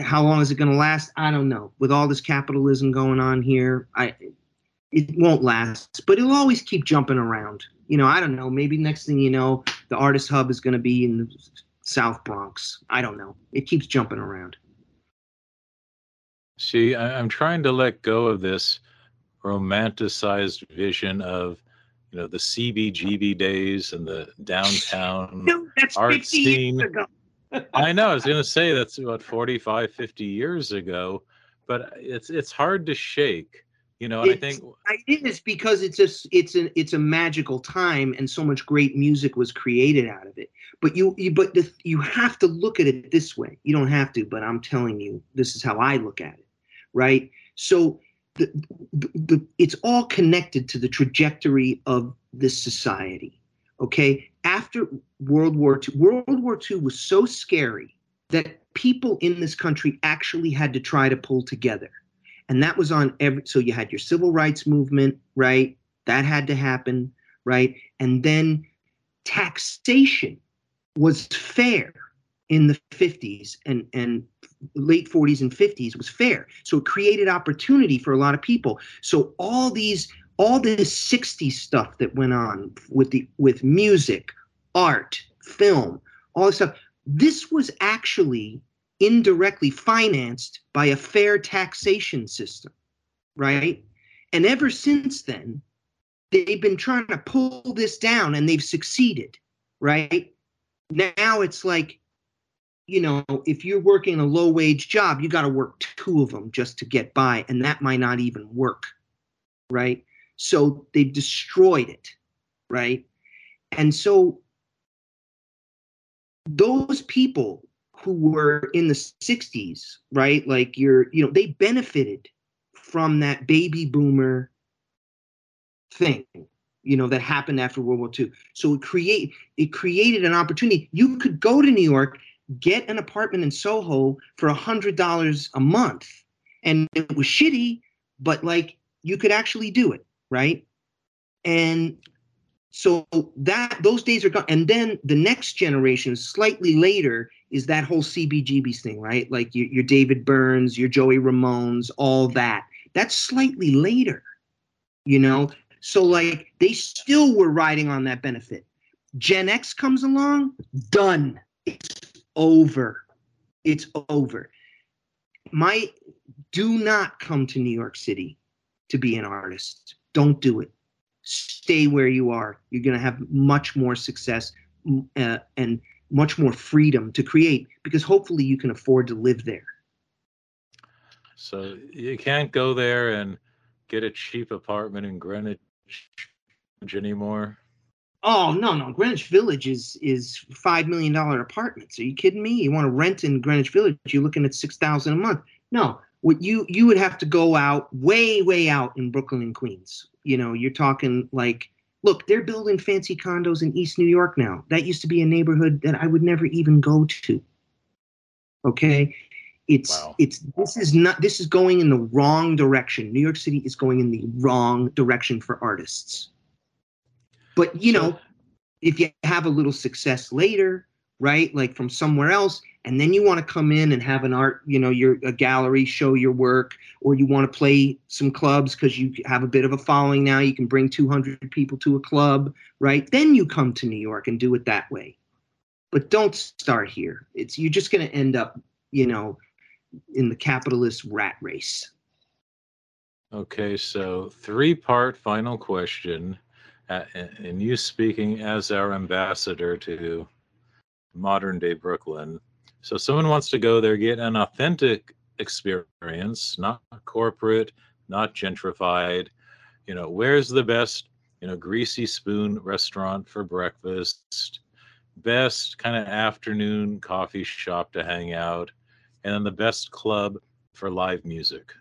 C: how long is it going to last? I don't know. With all this capitalism going on here, I it won't last, but it'll always keep jumping around. You know, I don't know. Maybe next thing you know, the artist hub is going to be in the South Bronx. I don't know. It keeps jumping around.
B: See, I, I'm trying to let go of this romanticized vision of you know the CBGB days and the downtown
C: No, that's
B: art
C: 50
B: scene.
C: years ago.
B: I know I was going to say that's about 45 50 years ago but uh, it's it's hard to shake you know and I think
C: It is because it's a it's a it's a magical time and so much great music was created out of it. But you, you but the, you have to look at it this way. You don't have to, but I'm telling you, this is how I look at it, right? So the, the, the it's all connected to the trajectory of this society. Okay, after World War II, World War II was so scary that people in this country actually had to try to pull together. And that was on every so you had your civil rights movement right? That had to happen right? And then taxation was fair in the 50s and and late 40s and 50s was fair. So it created opportunity for a lot of people. So all these all this 60s stuff that went on with the with music art film all this stuff this was actually indirectly financed by a fair taxation system, right? And ever since then, they've been trying to pull this down and they've succeeded, right? Now it's like, you know, if you're working a low wage job, you got to work two of them just to get by, and that might not even work, right? So they've destroyed it, right? And so those people who were in the 60s, right? Like you're, you know, they benefited from that baby boomer thing, you know, that happened after World War II. So it create it created an opportunity. You could go to New York, get an apartment in Soho for a hundred dollars a month. And it was shitty, but like you could actually do it, right? And so that those days are gone. And then the next generation, slightly later, is that whole CBGB's thing, right? Like your, your David Byrnes, your Joey Ramones, all that. That's slightly later, you know? So, like, they still were riding on that benefit. Gen X comes along, done. It's over. It's over. My do not come to New York City to be an artist. Don't do it. Stay where you are. You're going to have much more success uh, and much more freedom to create because hopefully you can afford to live there.
B: So you can't go there and get a cheap apartment in Greenwich anymore.
C: Oh no, no, Greenwich Village is is five million dollar apartments. Are you kidding me? You want to rent in Greenwich Village? You're looking at six thousand a month. No, what you you would have to go out way way out in Brooklyn and Queens. You know, you're talking like look, they're building fancy condos in East New York now. That used to be a neighborhood that I would never even go to. Okay? It's wow. it's this is not this is going in the wrong direction. New York City is going in the wrong direction for artists. But you know, if you have a little success later, right? Like from somewhere else, and then you want to come in and have an art, you know, your a gallery show your work, or you want to play some clubs because you have a bit of a following now. You can bring 200 people to a club, right? Then you come to New York and do it that way. But don't start here. It's you're just going to end up, you know, in the capitalist rat race.
B: Okay, so three part final question. And you speaking as our ambassador to modern day Brooklyn. So someone wants to go there, get an authentic experience, not corporate, not gentrified. You know, where's the best, you know, greasy spoon restaurant for breakfast, best kind of afternoon coffee shop to hang out, and then the best club for live music.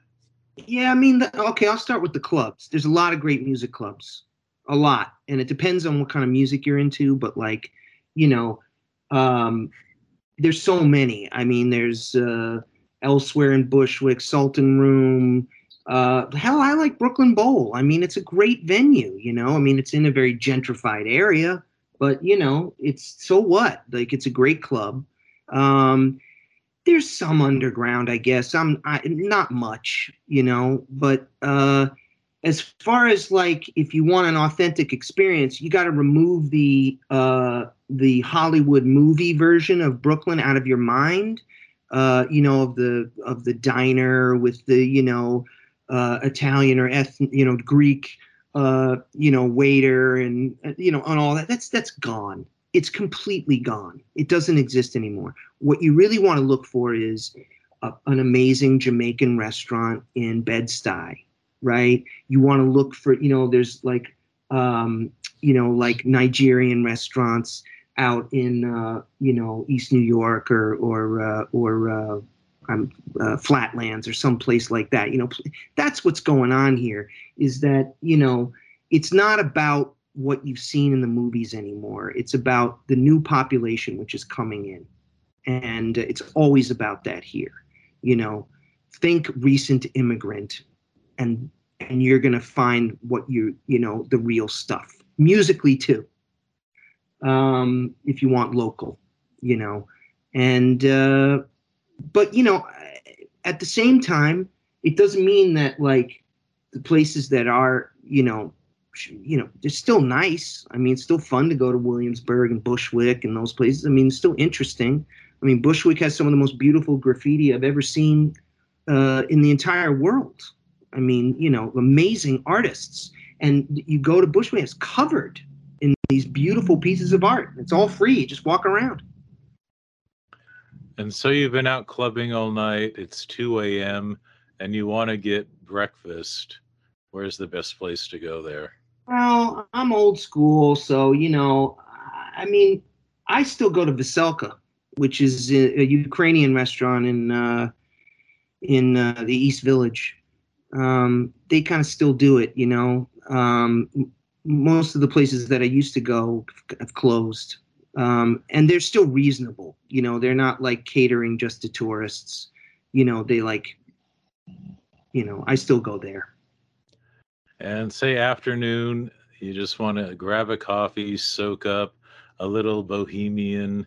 C: Yeah, I mean, the, okay, I'll start with the clubs. There's a lot of great music clubs, a lot, and it depends on what kind of music you're into. But like, you know, um, there's so many. I mean, there's uh, elsewhere in Bushwick, Sultan Room. Uh, hell, I like Brooklyn Bowl. I mean, it's a great venue. You know, I mean, it's in a very gentrified area, but you know, it's so what? Like, it's a great club. Um, there's some underground, I guess. I'm I, not much, you know, but uh, as far as like if you want an authentic experience, you got to remove the uh, the Hollywood movie version of Brooklyn out of your mind. Uh, you know, of the of the diner with the you know uh, Italian or eth- you know Greek uh, you know waiter and you know and all that. That's that's gone. It's completely gone. It doesn't exist anymore. What you really want to look for is a, an amazing Jamaican restaurant in Bed Stuy right? You want to look for, you know, there's like, um, you know, like Nigerian restaurants out in, uh, you know, East New York or or uh, or uh, um, uh, Flatlands or someplace like that. You know, that's what's going on here. Is that you know, it's not about what you've seen in the movies anymore. It's about the new population which is coming in, and it's always about that here. You know, think recent immigrant and and you're to find what you you know the real stuff. Musically too. Um if you want local you know. And uh but you know at the same time it doesn't mean that like the places that are you know you know they're still nice. I mean it's still fun to go to williamsburg and bushwick and those places. I mean it's still interesting. I mean bushwick has some of the most beautiful graffiti i've ever seen uh, in the entire world I mean, you know, amazing artists. And you go to Bushwick, it's covered in these beautiful pieces of art. It's all free. Just walk around.
B: And so you've been out clubbing all night. It's 2 a.m. and you want to get breakfast. Where's the best place to go there?
C: Well, I'm old school. So, you know, I mean, I still go to Veselka, which is a, Ukrainian restaurant in uh, in uh, the East Village um, they kind of still do it. You know, um, most of the places that I used to go have closed, um, and they're still reasonable. You know, they're not like catering just to tourists. You know, they like, you know, I still go there.
B: And say afternoon, you just want to grab a coffee, soak up a little bohemian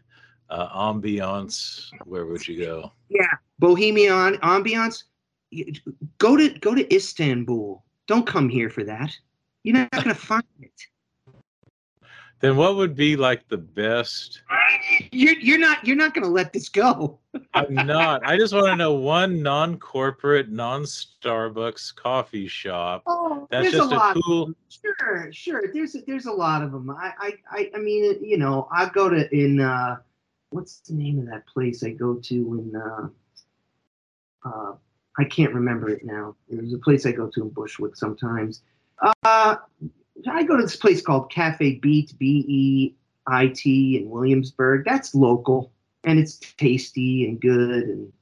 B: uh, ambiance, where would you go?
C: Yeah, Bohemian ambiance. Go to go to Istanbul. Don't come here for that. You're not gonna find it.
B: Then what would be like the best?
C: You're you're not you're not gonna let this go.
B: I'm not. I just want to know one non-corporate, non-Starbucks coffee shop.
C: Oh,
B: That's
C: there's
B: just
C: a
B: a,
C: lot.
B: cool.
C: Sure, sure. There's a, there's a lot of them. I I I, I mean, you know, I go to in uh, what's the name of that place I go to in uh, uh, I can't remember it now. There's a place I go to in Bushwick sometimes. Uh, I go to this place called Cafe Beat B E I T in Williamsburg. That's local and it's tasty and good and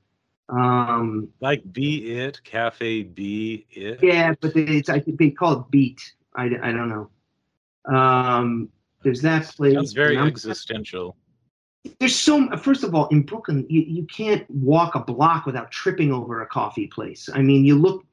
C: um
B: Like Be It Cafe Be It.
C: yeah, but it's I think they call it Beat. I, I don't know. Um, there's that place.
B: Sounds very existential.
C: There's so first of all in Brooklyn you, you can't walk a block without tripping over a coffee place. I mean you look,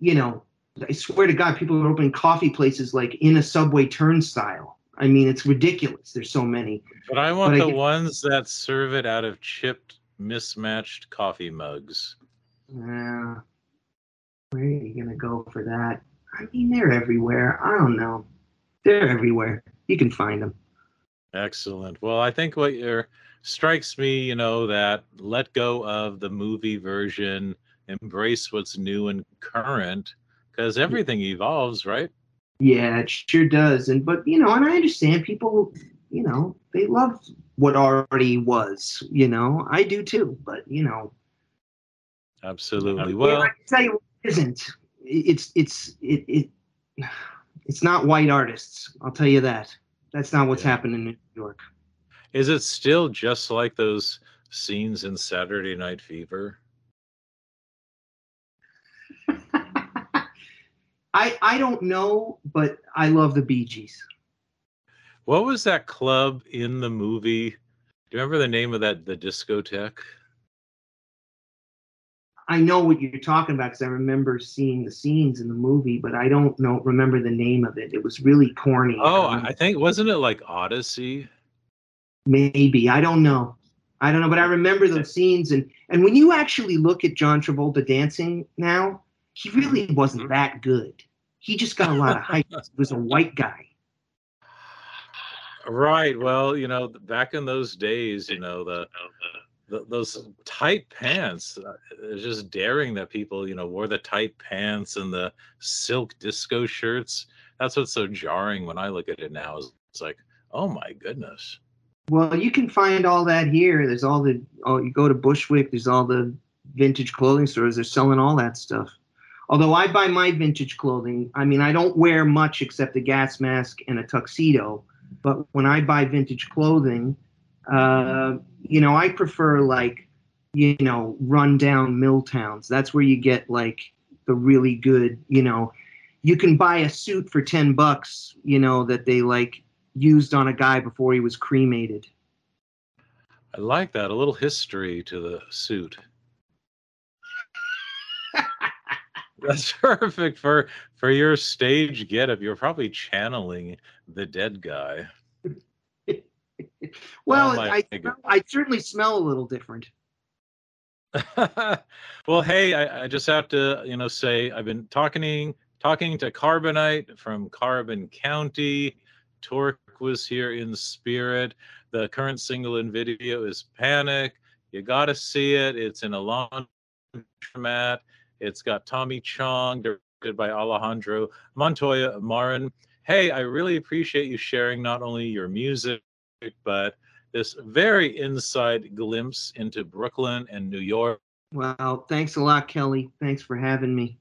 C: you know, I swear to God, people are opening coffee places like in a subway turnstile. I mean it's ridiculous. There's so many.
B: But I want
C: But I
B: the
C: get-
B: ones that serve it out of chipped, mismatched coffee mugs.
C: Uh, where are you gonna go for that? I mean they're everywhere. I don't know. They're everywhere. You can find them.
B: Excellent. Well, I think what you're strikes me, you know, that let go of the movie version, embrace what's new and current, because everything evolves, right?
C: Yeah, it sure does. And but you know, and I understand people, you know, they love what already was. You know, I do too. But you know,
B: Absolutely.
C: yeah,
B: Well,
C: I can tell you what isn't. It's it's it, it it's not white artists. I'll tell you that. That's not what's
B: Yeah.
C: happening York.
B: is it still just like those scenes in Saturday Night Fever?
C: I I don't know, but I love the Bee Gees.
B: What was that club in the movie? Do you remember the name of that the discotheque?
C: I know what you're talking about because I remember seeing the scenes in the movie, but I don't know remember the name of it. It was really corny.
B: Oh,
C: Um,
B: I think wasn't it like Odyssey?
C: Maybe I don't know. I don't know, but I remember those scenes, and and when you actually look at John Travolta dancing now, he really wasn't
B: Mhm.
C: that good. He just got a lot of hype. he was a white guy.
B: Right. Well, you know, back in those days, you know, the, those tight pants, uh, it's just daring that people, you know, wore the tight pants and the silk disco shirts. That's what's so jarring when I look at it now. Is it's like, oh my goodness.
C: Well, you can find all that here. There's all the oh, you go to Bushwick. There's all the vintage clothing stores. They're selling all that stuff. Although I buy my vintage clothing, I mean I don't wear much except a gas mask and a tuxedo. But when I buy vintage clothing, uh, you know, I prefer like, you know, rundown mill towns. That's where you get like the really good, you know, you can buy a suit for 10 bucks, you know, that they like used on a guy before he was cremated.
B: I like that. A little history to the suit. That's perfect for for your stage getup. You're probably channeling the dead guy.
C: Well,
B: Oh
C: I. I certainly smell a little different.
B: well, hey, I, I just have to, you know, say I've been talking talking to Carbonite from Carbon County. Torque was here in spirit. The current single and video is Panic. You got to see it. It's in a long format. It's got Tommy Chong, directed by Alejandro Montoya Marin. Hey, I really appreciate you sharing not only your music, but this very inside glimpse into Brooklyn and New York.
C: Well, thanks a lot, Kelly. Thanks for having me.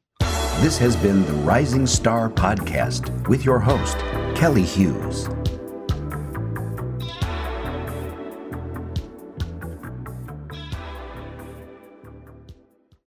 A: This has been the Rising Star Podcast with your host, Kelly Hughes.